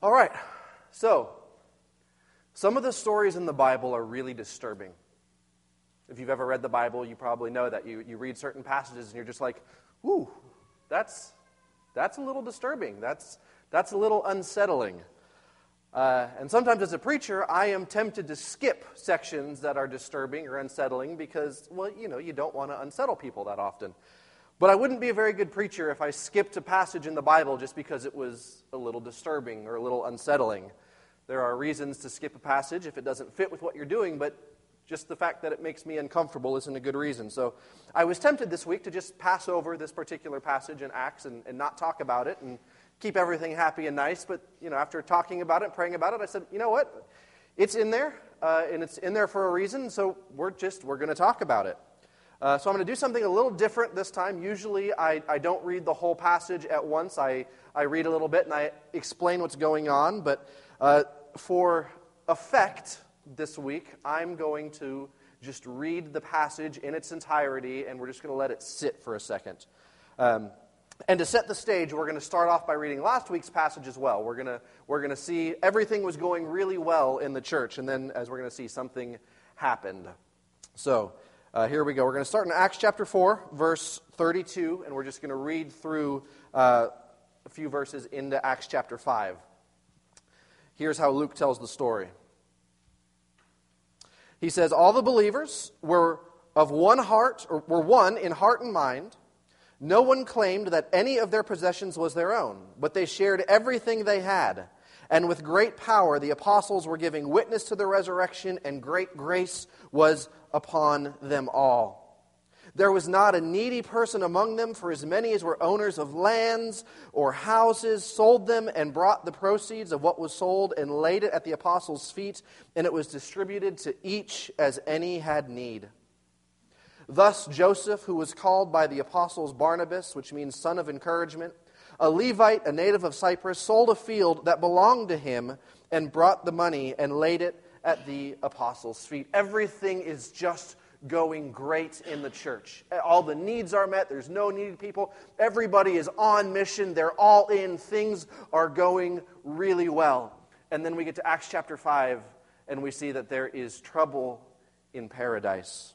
All right, so some of the stories in the Bible are really disturbing. If you've ever read the Bible, you probably know that you, you read certain passages and you're just like, whoo, that's, that's a little disturbing. That's, that's a little unsettling. Uh, and sometimes as a preacher, I am tempted to skip sections that are disturbing or unsettling because, well, you know, you don't want to unsettle people that often. But I wouldn't be a very good preacher if I skipped a passage in the Bible just because it was a little disturbing or a little unsettling. There are reasons to skip a passage if it doesn't fit with what you're doing, but just the fact that it makes me uncomfortable isn't a good reason. So I was tempted this week to just pass over this particular passage in Acts and, and not talk about it and keep everything happy and nice. But, you know, after talking about it, praying about it, I said, you know what? It's in there, uh, and it's in there for a reason, so we're just, we're going to talk about it. Uh, so I'm going to do something a little different this time. Usually I, I don't read the whole passage at once. I, I read a little bit and I explain what's going on. But uh, for effect this week, I'm going to just read the passage in its entirety and we're just going to let it sit for a second. Um, and to set the stage, we're going to start off by reading last week's passage as well. We're going to, we're going to see everything was going really well in the church, and then, as we're going to see, something happened. So, uh, here we go. We're going to start in Acts chapter 4, verse 32, and we're just going to read through uh, a few verses into Acts chapter 5. Here's how Luke tells the story. He says, All the believers were of one heart, or were one in heart and mind. No one claimed that any of their possessions was their own, but they shared everything they had. And with great power, the apostles were giving witness to the resurrection, and great grace was upon them all. There was not a needy person among them, for as many as were owners of lands or houses sold them and brought the proceeds of what was sold and laid it at the apostles' feet, and it was distributed to each as any had need. Thus, Joseph, who was called by the apostles Barnabas, which means son of encouragement, a Levite, a native of Cyprus, sold a field that belonged to him and brought the money and laid it at the apostles' feet. Everything is just going great in the church. All the needs are met. There's no needy people. Everybody is on mission. They're all in. Things are going really well. And then we get to Acts chapter 5, and we see that there is trouble in paradise.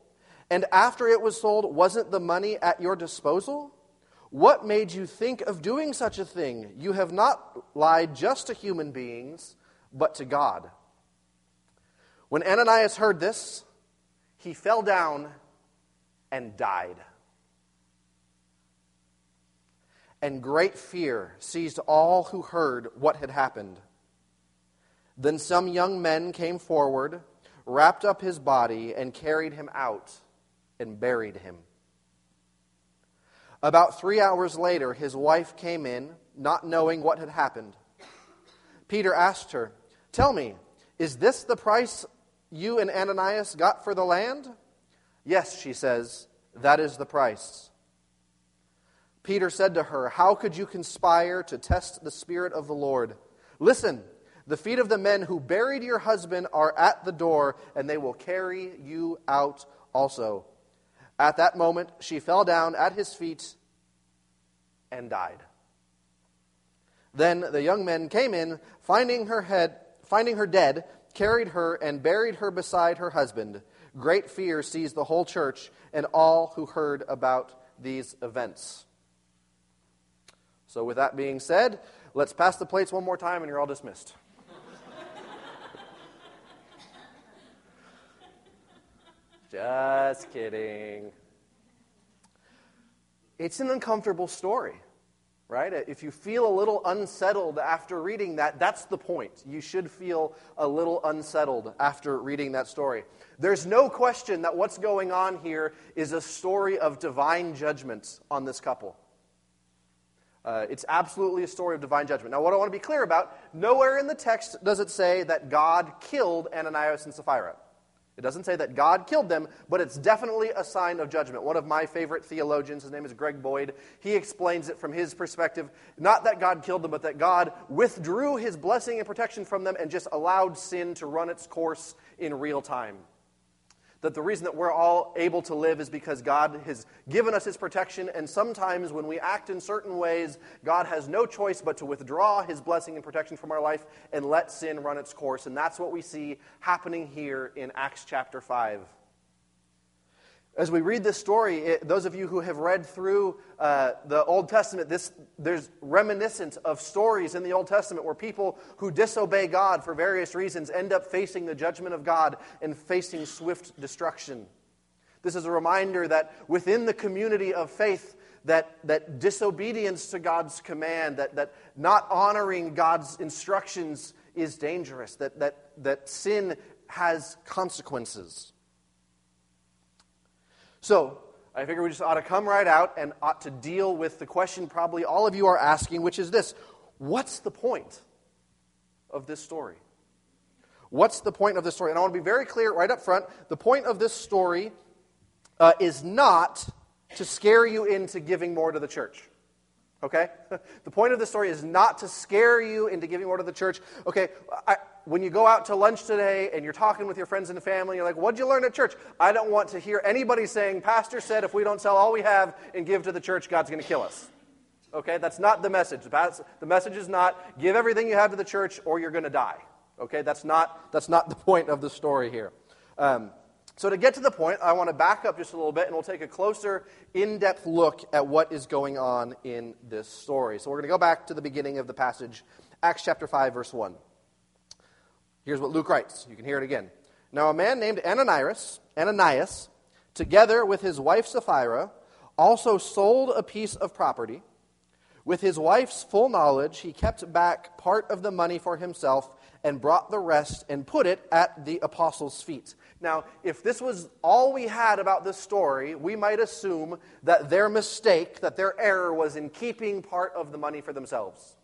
And after it was sold, wasn't the money at your disposal? What made you think of doing such a thing? You have not lied just to human beings, but to God. When Ananias heard this, he fell down and died. And great fear seized all who heard what had happened. Then some young men came forward, wrapped up his body, and carried him out and buried him. About three hours later, his wife came in, not knowing what had happened. Peter asked her, Tell me, is this the price you and Ananias got for the land? Yes, she says, that is the price. Peter said to her, How could you conspire to test the Spirit of the Lord? Listen, the feet of the men who buried your husband are at the door, and they will carry you out also. At that moment, she fell down at his feet and died. Then the young men came in, finding her head, finding her dead, carried her and buried her beside her husband. Great fear seized the whole church and all who heard about these events. So, with that being said, let's pass the plates one more time and you're all dismissed. Just kidding. It's an uncomfortable story, right? If you feel a little unsettled after reading that, that's the point. You should feel a little unsettled after reading that story. There's no question that what's going on here is a story of divine judgments on this couple. Uh, it's absolutely a story of divine judgment. Now, what I want to be clear about nowhere in the text does it say that God killed Ananias and Sapphira. It doesn't say that God killed them, but it's definitely a sign of judgment. One of my favorite theologians, his name is Greg Boyd, he explains it from his perspective not that God killed them, but that God withdrew his blessing and protection from them and just allowed sin to run its course in real time that the reason that we're all able to live is because God has given us His protection, and sometimes when we act in certain ways, God has no choice but to withdraw His blessing and protection from our life and let sin run its course. And that's what we see happening here in Acts chapter 5. As we read this story, it, those of you who have read through uh, the Old Testament, this, there's reminiscent of stories in the Old Testament where people who disobey God for various reasons end up facing the judgment of God and facing swift destruction. This is a reminder that within the community of faith, that, that disobedience to God's command, that, that not honoring God's instructions is dangerous, that, that, that sin has consequences. So, I figure we just ought to come right out and ought to deal with the question probably all of you are asking, which is this What's the point of this story? What's the point of this story? And I want to be very clear right up front. The point of this story uh, is not to scare you into giving more to the church. Okay? the point of this story is not to scare you into giving more to the church. Okay, I, when you go out to lunch today and you're talking with your friends and family, you're like, What'd you learn at church? I don't want to hear anybody saying, Pastor said if we don't sell all we have and give to the church, God's going to kill us. Okay, that's not the message. The message is not give everything you have to the church or you're going to die. Okay, that's not, that's not the point of the story here. Um, so, to get to the point, I want to back up just a little bit and we'll take a closer, in depth look at what is going on in this story. So, we're going to go back to the beginning of the passage, Acts chapter 5, verse 1. Here's what Luke writes. You can hear it again. Now, a man named Ananias, Ananias, together with his wife Sapphira, also sold a piece of property. With his wife's full knowledge, he kept back part of the money for himself and brought the rest and put it at the apostles' feet. Now, if this was all we had about this story, we might assume that their mistake, that their error was in keeping part of the money for themselves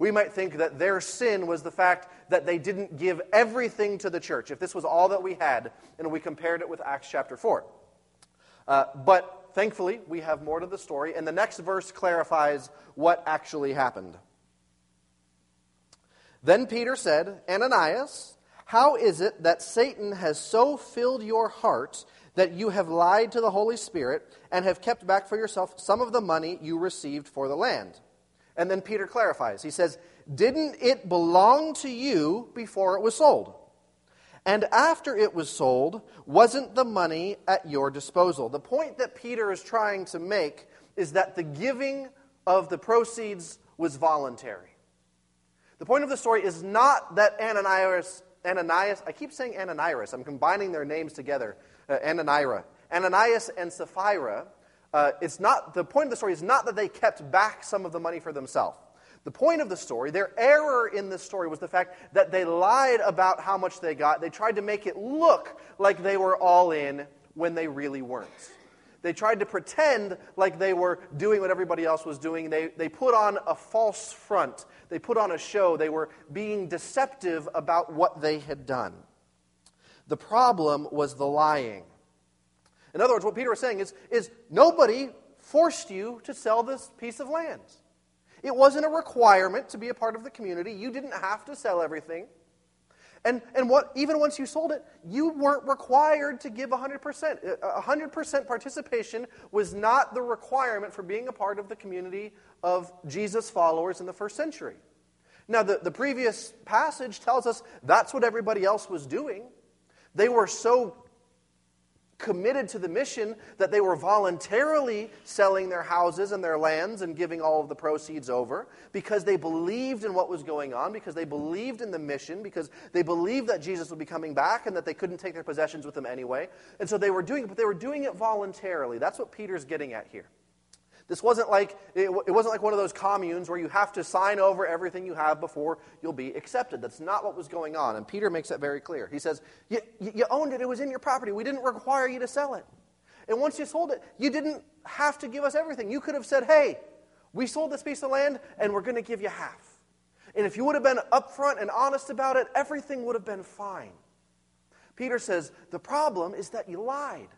we might think that their sin was the fact that they didn't give everything to the church, if this was all that we had, and we compared it with Acts chapter 4. Uh, but thankfully, we have more to the story, and the next verse clarifies what actually happened. Then Peter said, Ananias, how is it that Satan has so filled your heart that you have lied to the Holy Spirit and have kept back for yourself some of the money you received for the land? And then Peter clarifies. He says, Didn't it belong to you before it was sold? And after it was sold, wasn't the money at your disposal? The point that Peter is trying to make is that the giving of the proceeds was voluntary. The point of the story is not that Ananias, Ananias I keep saying Ananias, I'm combining their names together, uh, Ananias. Ananias and Sapphira uh, it's not, the point of the story is not that they kept back some of the money for themselves. The point of the story, their error in this story was the fact that they lied about how much they got. They tried to make it look like they were all in when they really weren't. They tried to pretend like they were doing what everybody else was doing. They, they put on a false front. They put on a show. They were being deceptive about what they had done. The problem was the lying. In other words, what Peter was saying is, is nobody forced you to sell this piece of land. It wasn't a requirement to be a part of the community. You didn't have to sell everything. And, and what, even once you sold it, you weren't required to give 100%. 100% participation was not the requirement for being a part of the community of Jesus' followers in the first century. Now, the, the previous passage tells us that's what everybody else was doing. They were so committed to the mission that they were voluntarily selling their houses and their lands and giving all of the proceeds over because they believed in what was going on, because they believed in the mission, because they believed that Jesus would be coming back and that they couldn't take their possessions with them anyway. And so they were doing it, but they were doing it voluntarily. That's what Peter's getting at here. This wasn't like, it, wasn't like one of those communes where you have to sign over everything you have before you'll be accepted. That's not what was going on. And Peter makes that very clear. He says, you, you owned it, it was in your property. We didn't require you to sell it. And once you sold it, you didn't have to give us everything. You could have said, hey, We sold this piece of land, and we're going to give you half. And if you would have been upfront and honest about it, everything would have been fine. Peter says, The problem is that you lied.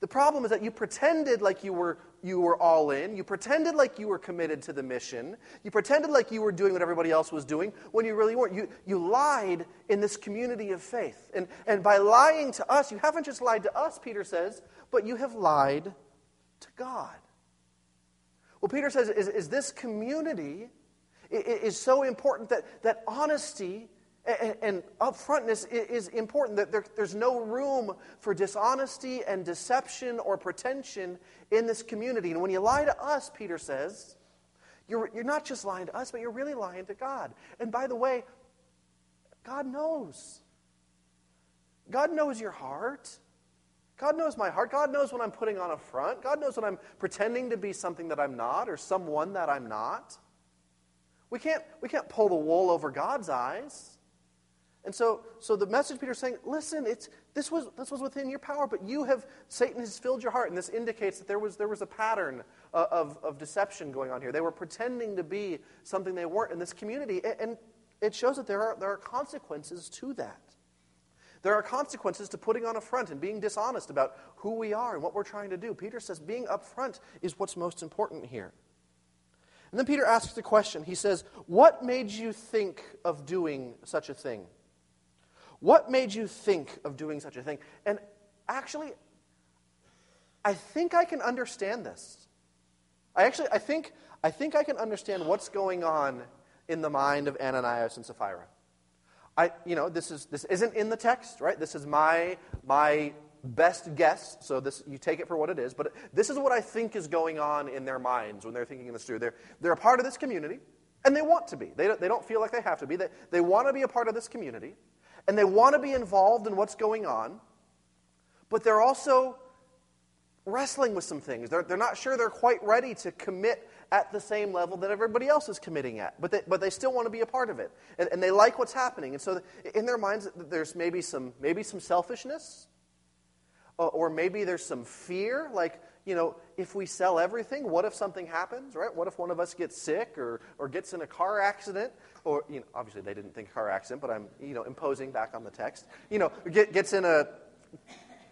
The problem is that you pretended like you were, you were all in. You pretended like you were committed to the mission. You pretended like you were doing what everybody else was doing when you really weren't. You, you lied in this community of faith. And, and by lying to us, you haven't just lied to us, Peter says, but you have lied to God. Well, Peter says is, is this community is so important that, that honesty and, upfrontness is important, that there, there's no room for dishonesty and deception or pretension in this community. And when you lie to us, Peter says, you're, you're not just lying to us, but you're really lying to God. And by the way, God knows. God knows your heart. God knows my heart. God knows when I'm putting on a front. God knows when I'm pretending to be something that I'm not or someone that I'm not. We can't, we can't pull the wool over God's eyes. And so, so the message Peter's saying, listen, it's, this, was, this was within your power, but you have, Satan has filled your heart. And this indicates that there was, there was a pattern of, of, of deception going on here. They were pretending to be something they weren't in this community. And, and it shows that there are, there are consequences to that. There are consequences to putting on a front and being dishonest about who we are and what we're trying to do. Peter says being upfront is what's most important here. And then Peter asks the question. He says, What made you think of doing such a thing? What made you think of doing such a thing? And actually, I think I can understand this. I actually, I think, I think I can understand what's going on in the mind of Ananias and Sapphira. I, you know, this, is, this isn't in the text, right? This is my, my best guess, so this, you take it for what it is, but this is what I think is going on in their minds when they're thinking this through. They're, they're a part of this community, and they want to be. They don't, they don't feel like they have to be. They, they want to be a part of this community, and they want to be involved in what's going on, but they're also wrestling with some things. They're, they're not sure they're quite ready to commit at the same level that everybody else is committing at, but they, but they still want to be a part of it. And, and they like what's happening. And so in their minds, there's maybe some, maybe some selfishness, uh, or maybe there's some fear, like, you know, if we sell everything, what if something happens, right? What if one of us gets sick or, or gets in a car accident? Or, you know, obviously they didn't think car accident, but I'm, you know, imposing back on the text. You know, get, gets in a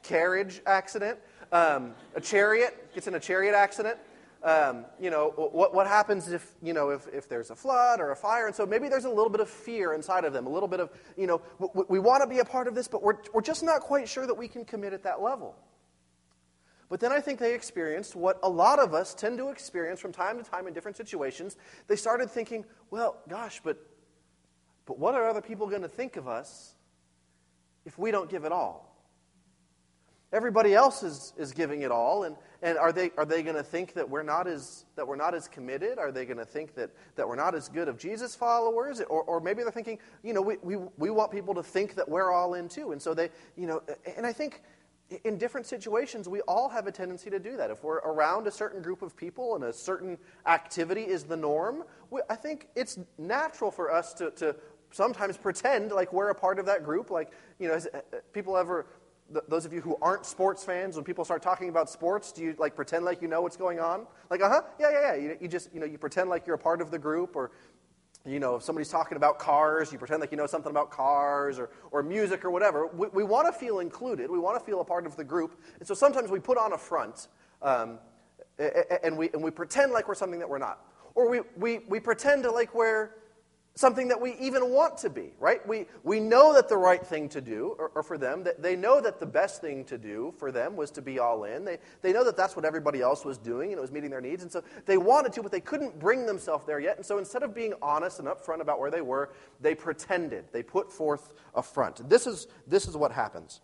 carriage accident, um, a chariot, gets in a chariot accident. Um, you know, what, what happens if, you know, if, if there's a flood or a fire? And so maybe there's a little bit of fear inside of them, a little bit of, you know, we, we want to be a part of this, but we're, we're just not quite sure that we can commit at that level. But then I think they experienced what a lot of us tend to experience from time to time in different situations. They started thinking, well, gosh, but, but what are other people going to think of us if we don't give it all? Everybody else is, is giving it all, and, and are they, are they going to think that we're, not as, that we're not as committed? Are they going to think that, that we're not as good of Jesus followers? Or, or maybe they're thinking, you know, we, we, we want people to think that we're all in too. And so they, you know, and I think in different situations, we all have a tendency to do that. If we're around a certain group of people and a certain activity is the norm, we, I think it's natural for us to, to sometimes pretend like we're a part of that group. Like, you know, has, uh, people ever those of you who aren't sports fans, when people start talking about sports, do you like pretend like you know what's going on? Like, uh huh, yeah, yeah, yeah. You, you, just, you know, you pretend like you're a part of the group, or, you know, if somebody's talking about cars, you pretend like you know something about cars, or, or music, or whatever. We, we want to feel included. We want to feel a part of the group. And so sometimes we put on a front, um, and, we, and we pretend like we're something that we're not. Or we, we, we pretend to like we're something that we even want to be, right? We, we know that the right thing to do, or, or, for them, that they know that the best thing to do for them was to be all in. They, they know that that's what everybody else was doing and it was meeting their needs. And so they wanted to, but they couldn't bring themselves there yet. And so instead of being honest and upfront about where they were, they pretended. They put forth a front. This is, this is what happens.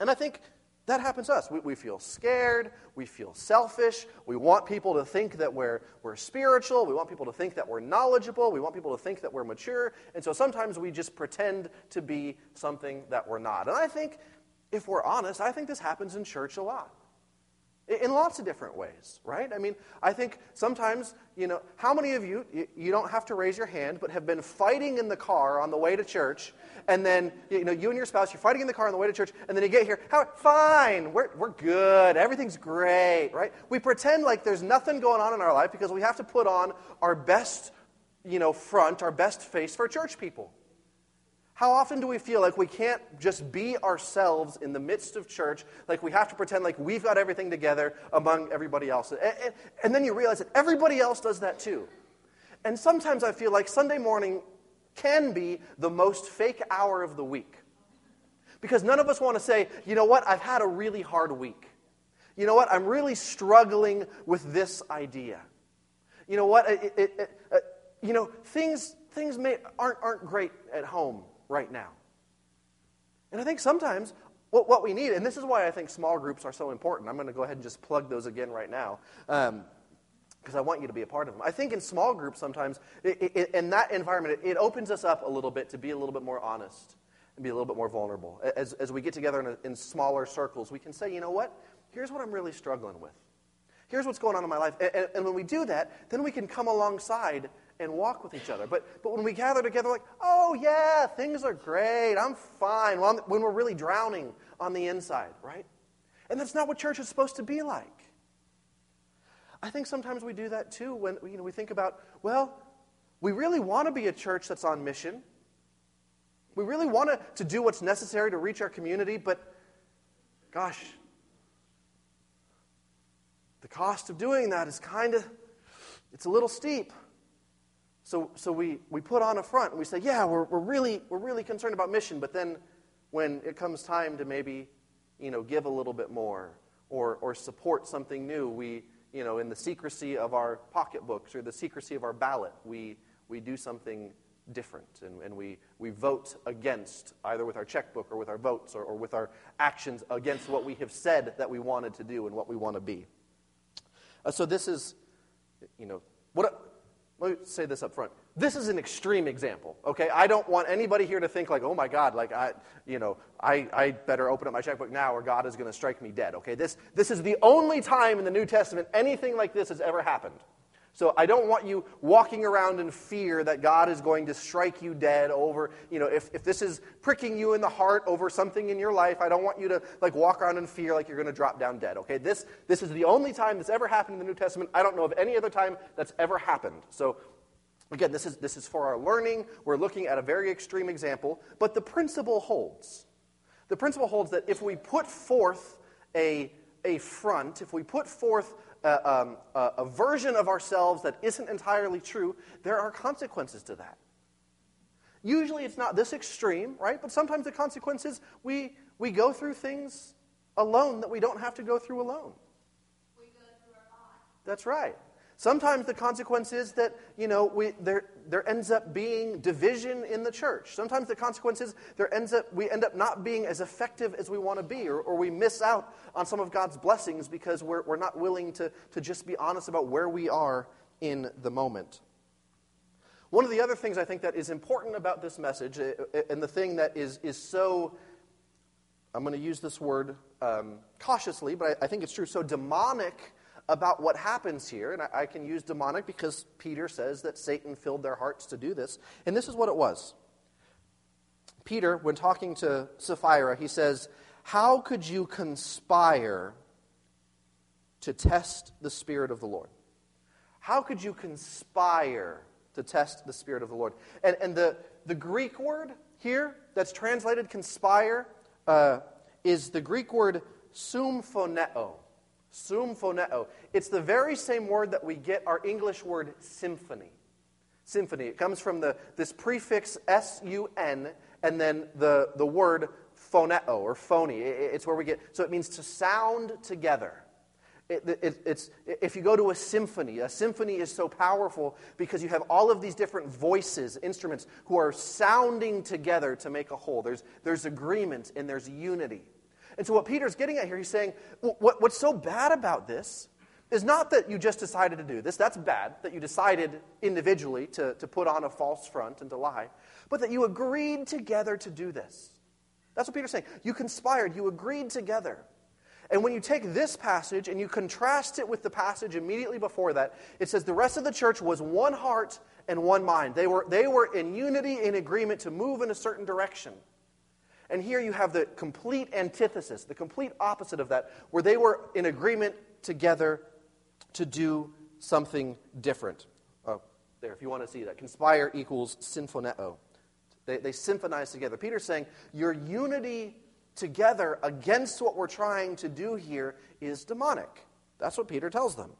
And I think that happens to us. We, we, feel scared. We feel selfish. We want people to think that we're, we're spiritual. We want people to think that we're knowledgeable. We want people to think that we're mature. And so sometimes we just pretend to be something that we're not. And I think, if we're honest, I think this happens in church a lot. In lots of different ways, right? I mean, I think sometimes, you know, how many of you, you don't have to raise your hand, but have been fighting in the car on the way to church, and then, you know, you and your spouse, you're fighting in the car on the way to church, and then you get here, how, fine, we're, we're good, everything's great, right? We pretend like there's nothing going on in our life because we have to put on our best, you know, front, our best face for church people. How often do we feel like we can't just be ourselves in the midst of church, like we have to pretend like we've got everything together among everybody else? And, and, and, then you realize that everybody else does that too. And sometimes I feel like Sunday morning can be the most fake hour of the week. Because none of us want to say, you know what, I've had a really hard week. You know what, I'm really struggling with this idea. You know what, it, it, it, you know, things, things may, aren't, aren't great at home right now. And I think sometimes what, what we need, and this is why I think small groups are so important. I'm going to go ahead and just plug those again right now. Um, because I want you to be a part of them. I think in small groups sometimes, it, it, in that environment, it, it, opens us up a little bit to be a little bit more honest and be a little bit more vulnerable. As, as we get together in, a, in smaller circles, we can say, you know what? Here's what I'm really struggling with. Here's what's going on in my life. And, and, and when we do that, then we can come alongside and walk with each other. But, but when we gather together, like, oh, yeah, things are great, I'm fine, Well, when we're really drowning on the inside, right? And that's not what church is supposed to be like. I think sometimes we do that too when you know, we think about, well, we really want to be a church that's on mission. We really want to, to do what's necessary to reach our community, but gosh, the cost of doing that is kind of, it's a little steep. So, so we, we put on a front and we say, yeah, we're, we're, really, we're really concerned about mission, but then when it comes time to maybe, you know, give a little bit more or, or support something new, we, you know, in the secrecy of our pocketbooks or the secrecy of our ballot, we, we do something different and, and we, we vote against, either with our checkbook or with our votes or, or with our actions, against what we have said that we wanted to do and what we want to be. Uh, so this is, you know, what, let me say this up front. This is an extreme example, okay? I don't want anybody here to think like, oh my God, like I, you know, I, I better open up my checkbook now or God is going to strike me dead, okay? This, this is the only time in the New Testament anything like this has ever happened. So I don't want you walking around in fear that God is going to strike you dead over, you know, if, if this is pricking you in the heart over something in your life, I don't want you to like walk around in fear like you're going to drop down dead. Okay? This this is the only time that's ever happened in the New Testament. I don't know of any other time that's ever happened. So again, this is this is for our learning. We're looking at a very extreme example, but the principle holds. The principle holds that if we put forth a a front, if we put forth a, um, a, version of ourselves that isn't entirely true, there are consequences to that. Usually it's not this extreme, right? But sometimes the consequences, we, we go through things alone that we don't have to go through alone. We go through. That's right. Sometimes the consequence is that, you know, we, there, there ends up being division in the church. Sometimes the consequence is there ends up, we end up not being as effective as we want to be, or, or we miss out on some of God's blessings because we're, we're not willing to, to just be honest about where we are in the moment. One of the other things I think that is important about this message, eh, eh, and the thing that is, is so, I'm going to use this word um, cautiously, but I, I think it's true, so demonic about what happens here. And I, I can use demonic because Peter says that Satan filled their hearts to do this. And this is what it was. Peter, when talking to Sapphira, he says, How could you conspire to test the Spirit of the Lord? How could you conspire to test the Spirit of the Lord? And, and the, the Greek word here that's translated conspire uh, is the Greek word sumphoneo. Sumphoneo. It's the very same word that we get our English word symphony. Symphony. It comes from the, this prefix S U N and then the, the word phoneo or phony. it's where we get, so it means to sound together. It, it, it's, if you go to a symphony, a symphony is so powerful because you have all of these different voices, instruments, who are sounding together to make a whole. There's, there's agreement and there's unity. And so, what Peter's getting at here, he's saying, what, what's so bad about this is not that you just decided to do this, that's bad, that you decided individually to, to put on a false front and to lie, but that you agreed together to do this. That's what Peter's saying. You conspired, you agreed together. And when you take this passage and you contrast it with the passage immediately before that, it says the rest of the church was one heart and one mind. They were, they were in unity, in agreement to move in a certain direction. And here you have the complete antithesis, the complete opposite of that, where they were in agreement together to do something different. Oh, there, if you want to see that. Conspire equals symphoneo. They, they symphonize together. Peter's saying your unity together against what we're trying to do here is demonic. That's what Peter tells them.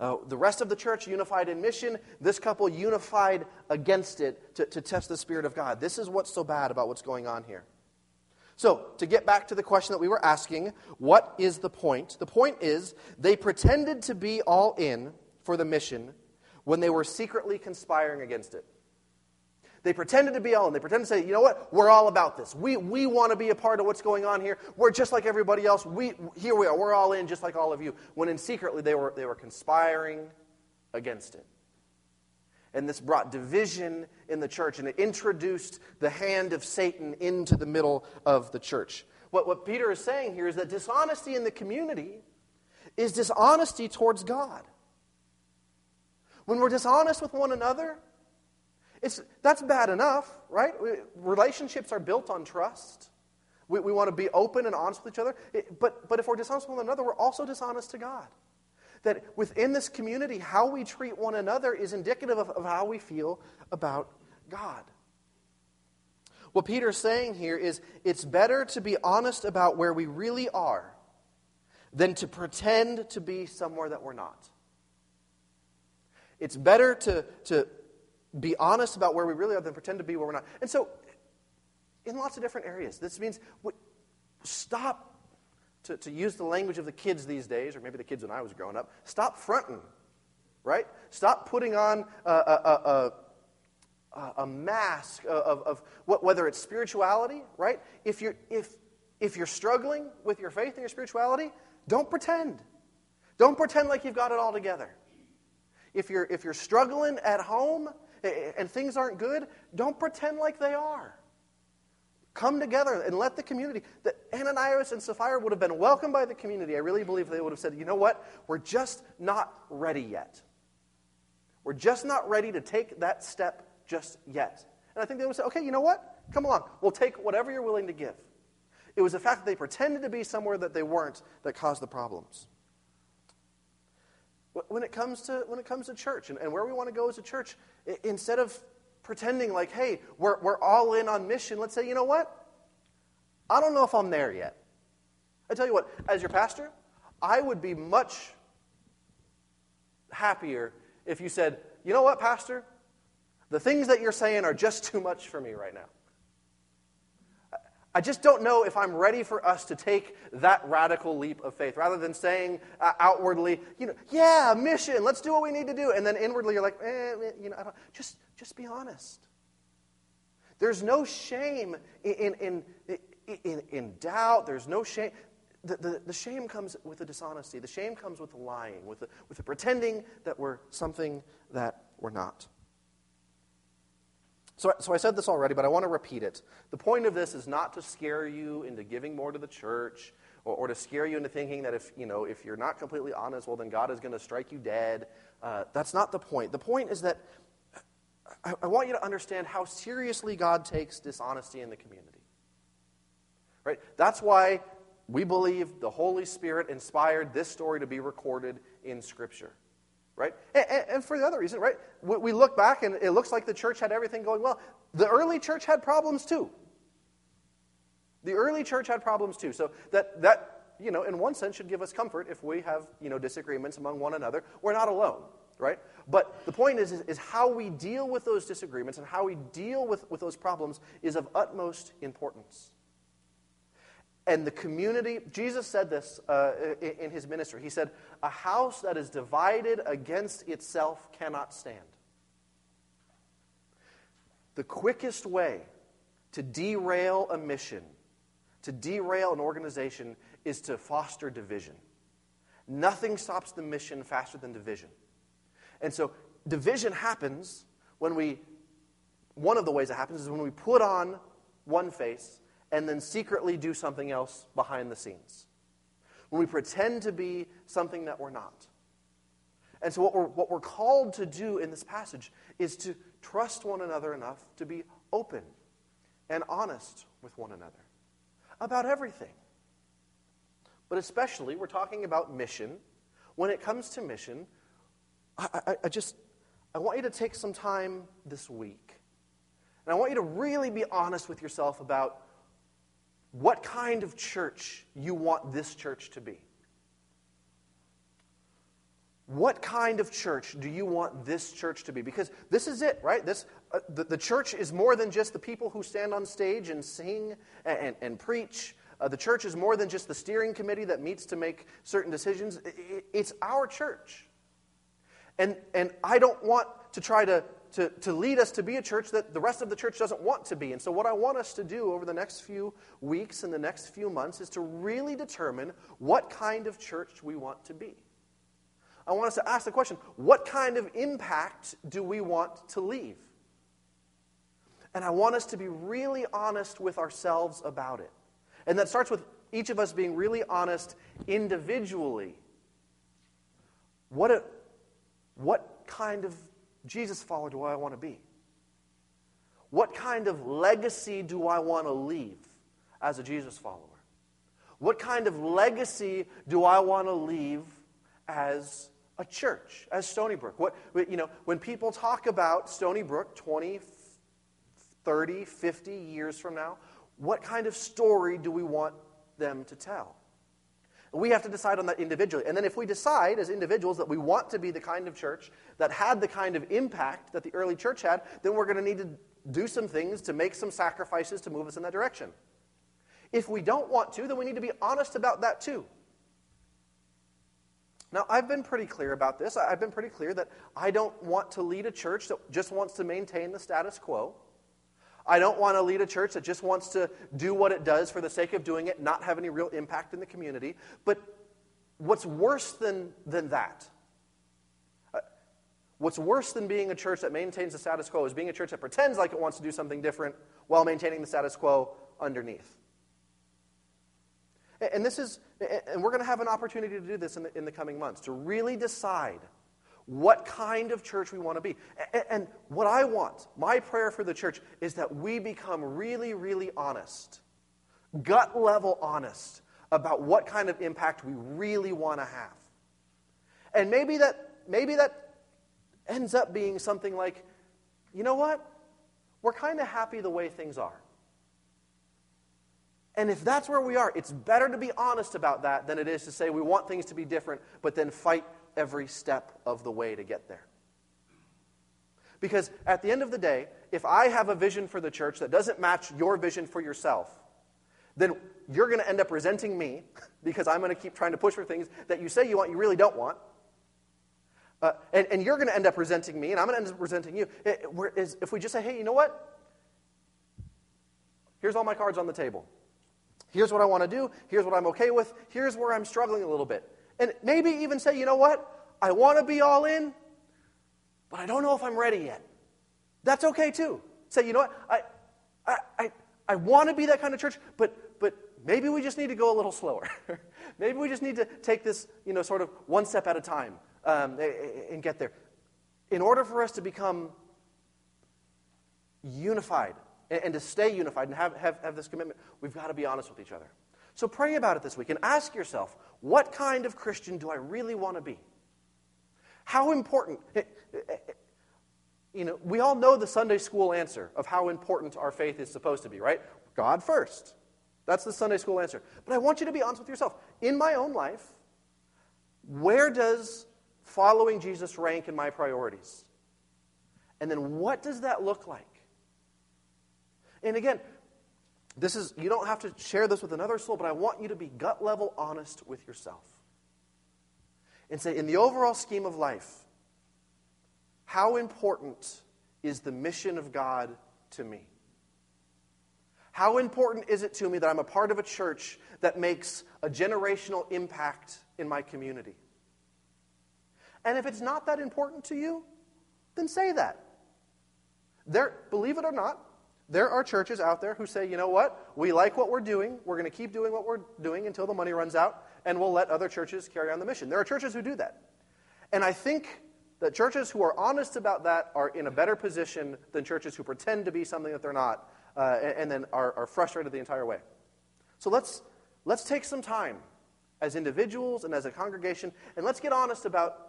Uh, the rest of the church unified in mission, this couple unified against it to, to test the Spirit of God. This is what's so bad about what's going on here. So, to get back to the question that we were asking, what is the point? The point is they pretended to be all in for the mission when they were secretly conspiring against it. They pretended to be all in. They pretended to say, you know what? We're all about this. We, we want to be a part of what's going on here. We're just like everybody else. We, here we are. We're all in just like all of you. When in secretly they were, they were conspiring against it. And this brought division in the church, and it introduced the hand of Satan into the middle of the church. What, what Peter is saying here is that dishonesty in the community is dishonesty towards God. When we're dishonest with one another, it's, that's bad enough, right? Relationships are built on trust. We, we want to be open and honest with each other. It, but, but if we're dishonest with one another, we're also dishonest to God. That within this community, how we treat one another is indicative of, of how we feel about God. What Peter's saying here is it's better to be honest about where we really are than to pretend to be somewhere that we're not. It's better to, to be honest about where we really are than pretend to be where we're not. And so, in lots of different areas, this means we, stop, to, to use the language of the kids these days, or maybe the kids when I was growing up, stop fronting, right? Stop putting on a, a, a, a mask of, of what, whether it's spirituality, right? If you're, if, if you're struggling with your faith and your spirituality, don't pretend. Don't pretend like you've got it all together. If you're, if you're struggling at home, and things aren't good, don't pretend like they are. Come together and let the community. That Ananias and Sapphira would have been welcomed by the community. I really believe they would have said, you know what? We're just not ready yet. We're just not ready to take that step just yet. And I think they would say, okay, you know what? Come along. We'll take whatever you're willing to give. It was the fact that they pretended to be somewhere that they weren't that caused the problems. When it comes to, when it comes to church and, and where we want to go as a church, instead of pretending like, hey, we're, we're all in on mission, let's say, you know what? I don't know if I'm there yet. I tell you what, as your pastor, I would be much happier if you said, you know what, Pastor? The things that you're saying are just too much for me right now. I just don't know if I'm ready for us to take that radical leap of faith rather than saying uh, outwardly, you know, yeah, mission, let's do what we need to do. And then inwardly you're like, eh, eh you know, just, just be honest. There's no shame in, in, in, in, doubt. There's no shame. The, the, the shame comes with the dishonesty. The shame comes with the lying, with the, with the pretending that we're something that we're not. So, so I said this already, but I want to repeat it. The point of this is not to scare you into giving more to the church or, or to scare you into thinking that if, you know, if you're not completely honest, well, then God is going to strike you dead. Uh, that's not the point. The point is that I, I want you to understand how seriously God takes dishonesty in the community. Right? That's why we believe the Holy Spirit inspired this story to be recorded in Scripture right? And, and, for the other reason, right? We look back and it looks like the church had everything going well. The early church had problems too. The early church had problems too. So that, that you know, in one sense should give us comfort if we have, you know, disagreements among one another. We're not alone, right? But the point is, is, is how we deal with those disagreements and how we deal with, with those problems is of utmost importance and the community. Jesus said this uh, in his ministry. He said, A house that is divided against itself cannot stand. The quickest way to derail a mission, to derail an organization, is to foster division. Nothing stops the mission faster than division. And so, division happens when we, one of the ways it happens is when we put on one face and then secretly do something else behind the scenes. when we pretend to be something that we're not. And so, what we're, what we're called to do in this passage is to trust one another enough to be open and honest with one another about everything. But especially, we're talking about mission. When it comes to mission, I, I, I just I want you to take some time this week. And I want you to really be honest with yourself about what kind of church you want this church to be. What kind of church do you want this church to be? Because this is it, right? This, uh, the, the, church is more than just the people who stand on stage and sing and, and, and preach. Uh, the church is more than just the steering committee that meets to make certain decisions. It, it's our church. And, and I don't want to try to, to, to lead us to be a church that the rest of the church doesn't want to be. And so, what I want us to do over the next few weeks and the next few months is to really determine what kind of church we want to be. I want us to ask the question what kind of impact do we want to leave? And I want us to be really honest with ourselves about it. And that starts with each of us being really honest individually. What, a, what kind of Jesus follower do I want to be? What kind of legacy do I want to leave as a Jesus follower? What kind of legacy do I want to leave as a church, as Stony Brook. What, you know, when people talk about Stony Brook 20, 30, 50 years from now, what kind of story do we want them to tell? We have to decide on that individually. And then if we decide as individuals that we want to be the kind of church that had the kind of impact that the early church had, then we're going to need to do some things to make some sacrifices to move us in that direction. If we don't want to, then we need to be honest about that too. Now, I've been pretty clear about this. I've been pretty clear that I don't want to lead a church that just wants to maintain the status quo. I don't want to lead a church that just wants to do what it does for the sake of doing it, not have any real impact in the community. But what's worse than, than that? Uh, what's worse than being a church that maintains the status quo is being a church that pretends like it wants to do something different while maintaining the status quo underneath. And this is, and we're going to have an opportunity to do this in the, in the coming months, to really decide what kind of church we want to be. And what I want, my prayer for the church, is that we become really, really honest, gut level honest about what kind of impact we really want to have. And maybe that, maybe that ends up being something like, you know what? We're kind of happy the way things are. And if that's where we are, it's better to be honest about that than it is to say we want things to be different, but then fight every step of the way to get there. Because at the end of the day, if I have a vision for the church that doesn't match your vision for yourself, then you're going to end up resenting me because I'm going to keep trying to push for things that you say you want, you really don't want. Uh, and, and, you're going to end up resenting me, and I'm going to end up resenting you. It, if we just say, hey, you know what? Here's all my cards on the table. Here's what I want to do. Here's what I'm okay with. Here's where I'm struggling a little bit. And maybe even say, you know what? I want to be all in, but I don't know if I'm ready yet. That's okay too. Say, you know what? I, I, I, I want to be that kind of church, but, but maybe we just need to go a little slower. maybe we just need to take this, you know, sort of one step at a time um, and get there. In order for us to become unified and, and to stay unified and have, have, have this commitment, we've got to be honest with each other. So pray about it this week and ask yourself what kind of Christian do I really want to be? How important, eh, eh, eh, you know, we all know the Sunday school answer of how important our faith is supposed to be, right? God first. That's the Sunday school answer. But I want you to be honest with yourself. In my own life, where does following Jesus rank in my priorities? And then what does that look like? And again, this is you don't have to share this with another soul, but I want you to be gut level honest with yourself. And say, in the overall scheme of life, how important is the mission of God to me? How important is it to me that I'm a part of a church that makes a generational impact in my community? And if it's not that important to you, then say that. There, believe it or not, there are churches out there who say, you know what? We like what we're doing. We're going to keep doing what we're doing until the money runs out. and we'll let other churches carry on the mission. There are churches who do that. And I think that churches who are honest about that are in a better position than churches who pretend to be something that they're not uh, and, and, then are, are frustrated the entire way. So let's, let's take some time as individuals and as a congregation, and let's get honest about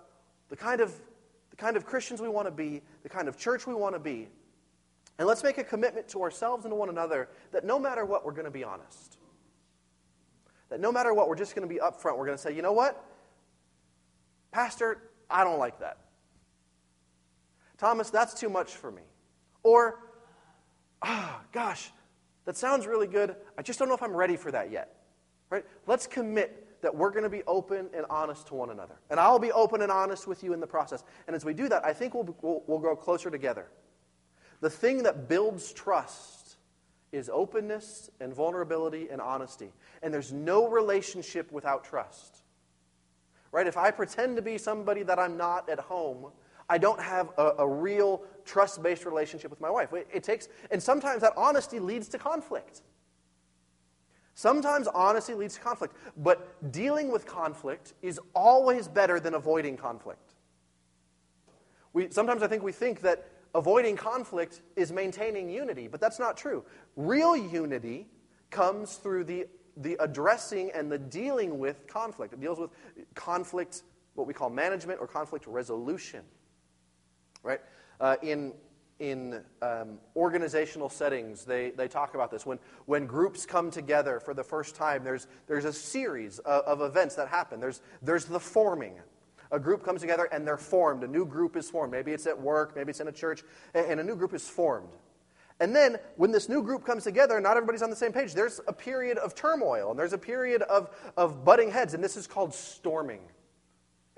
the kind of, the kind of Christians we want to be, the kind of church we want to be. And let's make a commitment to ourselves and to one another that no matter what, we're going to be honest. That no matter what, we're just going to be upfront. We're going to say, you know what? Pastor, I don't like that. Thomas, that's too much for me. Or, ah, oh, gosh, that sounds really good. I just don't know if I'm ready for that yet. Right? Let's commit that we're going to be open and honest to one another. And I'll be open and honest with you in the process. And as we do that, I think we'll, we'll, we'll grow closer together. The thing that builds trust is openness and vulnerability and honesty. And there's no relationship without trust. Right? If I pretend to be somebody that I'm not at home, I don't have a, a real trust based relationship with my wife. It, it takes, and sometimes that honesty leads to conflict. Sometimes honesty leads to conflict, but dealing with conflict is always better than avoiding conflict. We, sometimes I think we think that avoiding conflict is maintaining unity, but that's not true. Real unity comes through the, the addressing and the dealing with conflict. It deals with conflict, what we call management or conflict resolution. Right? Uh, in in um, organizational settings, they, they talk about this. When, when groups come together for the first time, there's, there's a series of, of events that happen. There's, there's the forming. A group comes together and they're formed. A new group is formed. Maybe it's at work, maybe it's in a church, and a new group is formed. And then, when this new group comes together, not everybody's on the same page. There's a period of turmoil, and there's a period of, of butting heads, and this is called storming.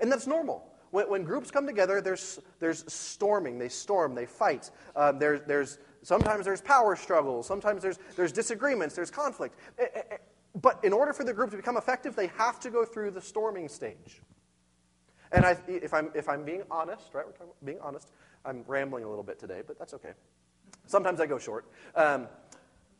And that's normal. When, when groups come together, there's, there's storming. They storm, they fight. Uh, there, there's, sometimes there's power struggles. Sometimes there's, there's disagreements, there's conflict. But in order for the group to become effective, they have to go through the storming stage. And I, if, I'm, if I'm being honest, right, we're talking about being honest, I'm rambling a little bit today, but that's okay. Sometimes I go short. Um,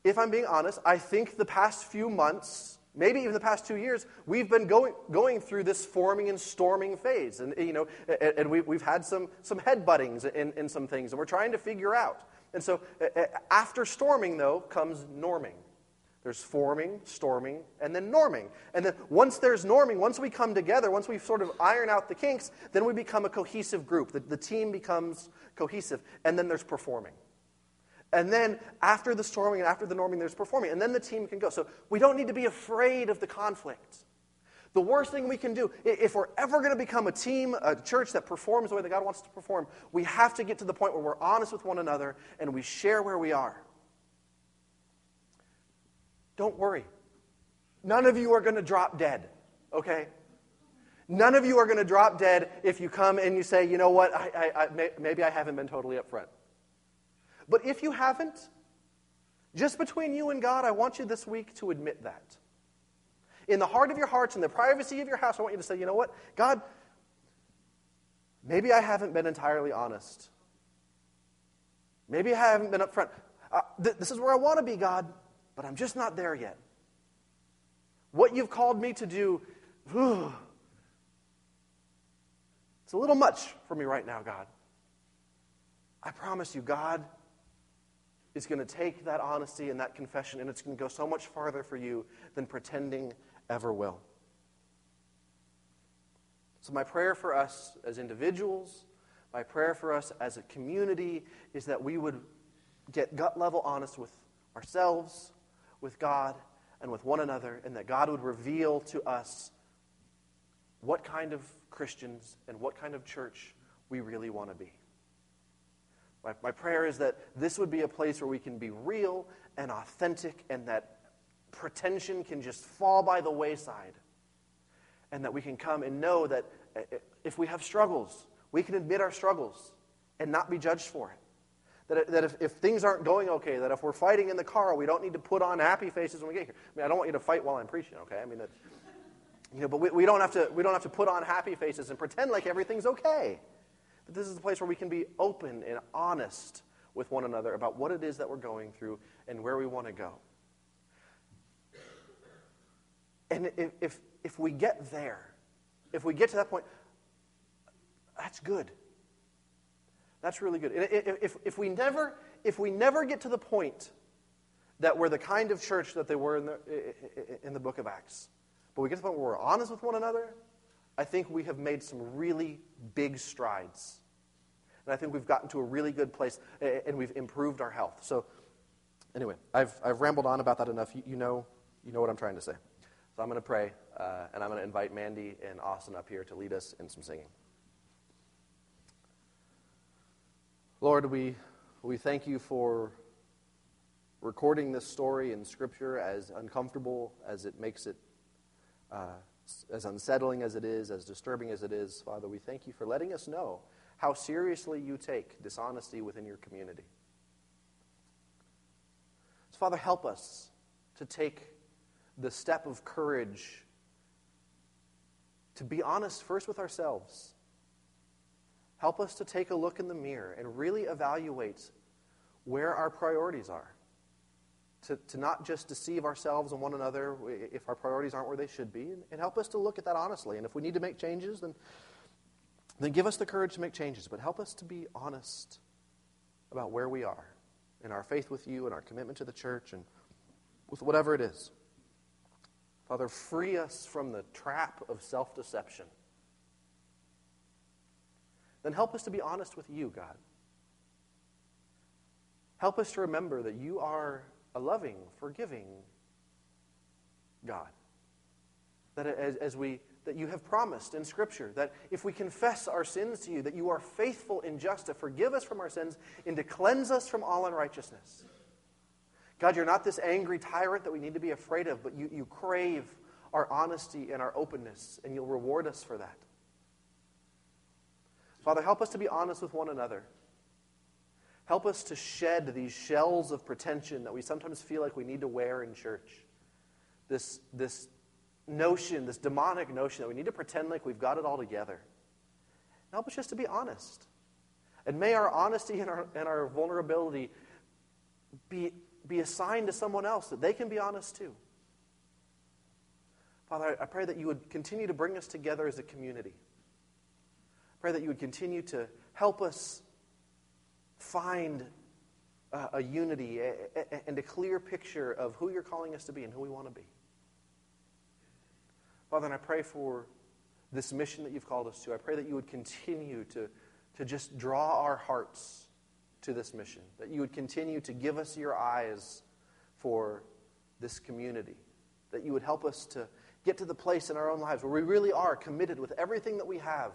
if I'm being honest, I think the past few months maybe even the past two years, we've been going, going through this forming and storming phase. And, you know, and, we, we've had some, some headbuttings in, in some things, and we're trying to figure out. And so after storming, though, comes norming. There's forming, storming, and then norming. And then once there's norming, once we come together, once we sort of iron out the kinks, then we become a cohesive group. The, the team becomes cohesive. And then there's performing. And then after the storming and after the norming, there's performing. And then the team can go. So we don't need to be afraid of the conflict. The worst thing we can do, if we're ever going to become a team, a church that performs the way that God wants to perform, we have to get to the point where we're honest with one another and we share where we are. Don't worry. None of you are going to drop dead, okay? None of you are going to drop dead if you come and you say, you know what, I, I, I, maybe I haven't been totally upfront. But if you haven't, just between you and God, I want you this week to admit that. In the heart of your hearts, in the privacy of your house, I want you to say, you know what? God, maybe I haven't been entirely honest. Maybe I haven't been upfront. Uh, th- this is where I want to be, God, but I'm just not there yet. What you've called me to do, whew, it's a little much for me right now, God. I promise you, God is going to take that honesty and that confession, and it's going to go so much farther for you than pretending ever will. So, my prayer for us as individuals, my prayer for us as a community, is that we would get gut level honest with ourselves, with God, and with one another, and that God would reveal to us what kind of Christians and what kind of church we really want to be. My, my prayer is that this would be a place where we can be real and authentic and that pretension can just fall by the wayside. And that we can come and know that eh, eh, if we have struggles, we can admit our struggles and not be judged for it. That, that if, if things aren't going okay, that if we're fighting in the car, we don't need to put on happy faces when we get here. I mean, I don't want you to fight while I'm preaching, okay? I mean, that, you know, but we, we, don't have to, we don't have to put on happy faces and pretend like everything's okay. But this is a place where we can be open and honest with one another about what it is that we're going through and where we want to go. And if, if, if we get there, if we get to that point, that's good. That's really good. If, if, we never, if we never get to the point that we're the kind of church that they were in the, in the book of Acts, but we get to the point where we're honest with one another, I think we have made some really big strides. And I think we've gotten to a really good place and we've improved our health. So, anyway, I've, I've rambled on about that enough. You, you know, you know what I'm trying to say. So, I'm going to pray uh, and I'm going to invite Mandy and Austin up here to lead us in some singing. Lord, we, we thank you for recording this story in Scripture as uncomfortable as it makes it, uh, as unsettling as it is, as disturbing as it is. Father, we thank you for letting us know how seriously you take dishonesty within your community. So, Father, help us to take the step of courage to be honest first with ourselves. Help us to take a look in the mirror and really evaluate where our priorities are. To, to not just deceive ourselves and one another if our priorities aren't where they should be, and, and help us to look at that honestly. And if we need to make changes, then then give us the courage to make changes, but help us to be honest about where we are in our faith with you and our commitment to the church and with whatever it is. Father, free us from the trap of self deception. Then help us to be honest with you, God. Help us to remember that you are a loving, forgiving God. That as, as we that you have promised in Scripture that if we confess our sins to you, that you are faithful and just to forgive us from our sins and to cleanse us from all unrighteousness. God, you're not this angry tyrant that we need to be afraid of, but you, you crave our honesty and our openness, and you'll reward us for that. Father, help us to be honest with one another. Help us to shed these shells of pretension that we sometimes feel like we need to wear in church. This, this notion, this demonic notion that we need to pretend like we've got it all together. Help us just to be honest. And may our honesty and our, and our vulnerability be, be assigned to someone else that they can be honest too. Father, I pray that you would continue to bring us together as a community. Pray that you would continue to help us find uh, a, a unity and a clear picture of who you're calling us to be and who we want to be. Father, and I pray for this mission that you've called us to. I pray that you would continue to, to just draw our hearts to this mission, that you would continue to give us your eyes for this community, that you would help us to get to the place in our own lives where we really are committed with everything that we have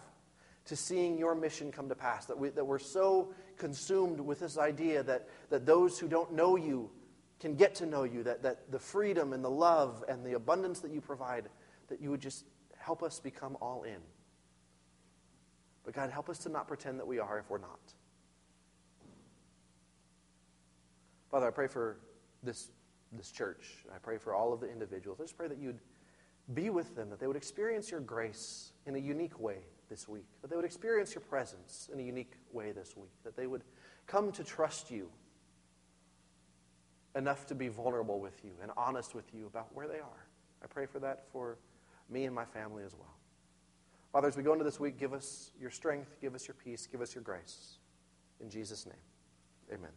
to seeing your mission come to pass, that, we, that we're so consumed with this idea that, that those who don't know you can get to know you, that, that the freedom and the love and the abundance that you provide that you would just help us become all in. But God, help us to not pretend that we are if we're not. Father, I pray for this, this church. I pray for all of the individuals. I just pray that you'd be with them, that they would experience your grace in a unique way this week, that they would experience your presence in a unique way this week, that they would come to trust you enough to be vulnerable with you and honest with you about where they are. I pray for that for me and my family as well. Father, as we go into this week, give us your strength, give us your peace, give us your grace. In Jesus' name, amen.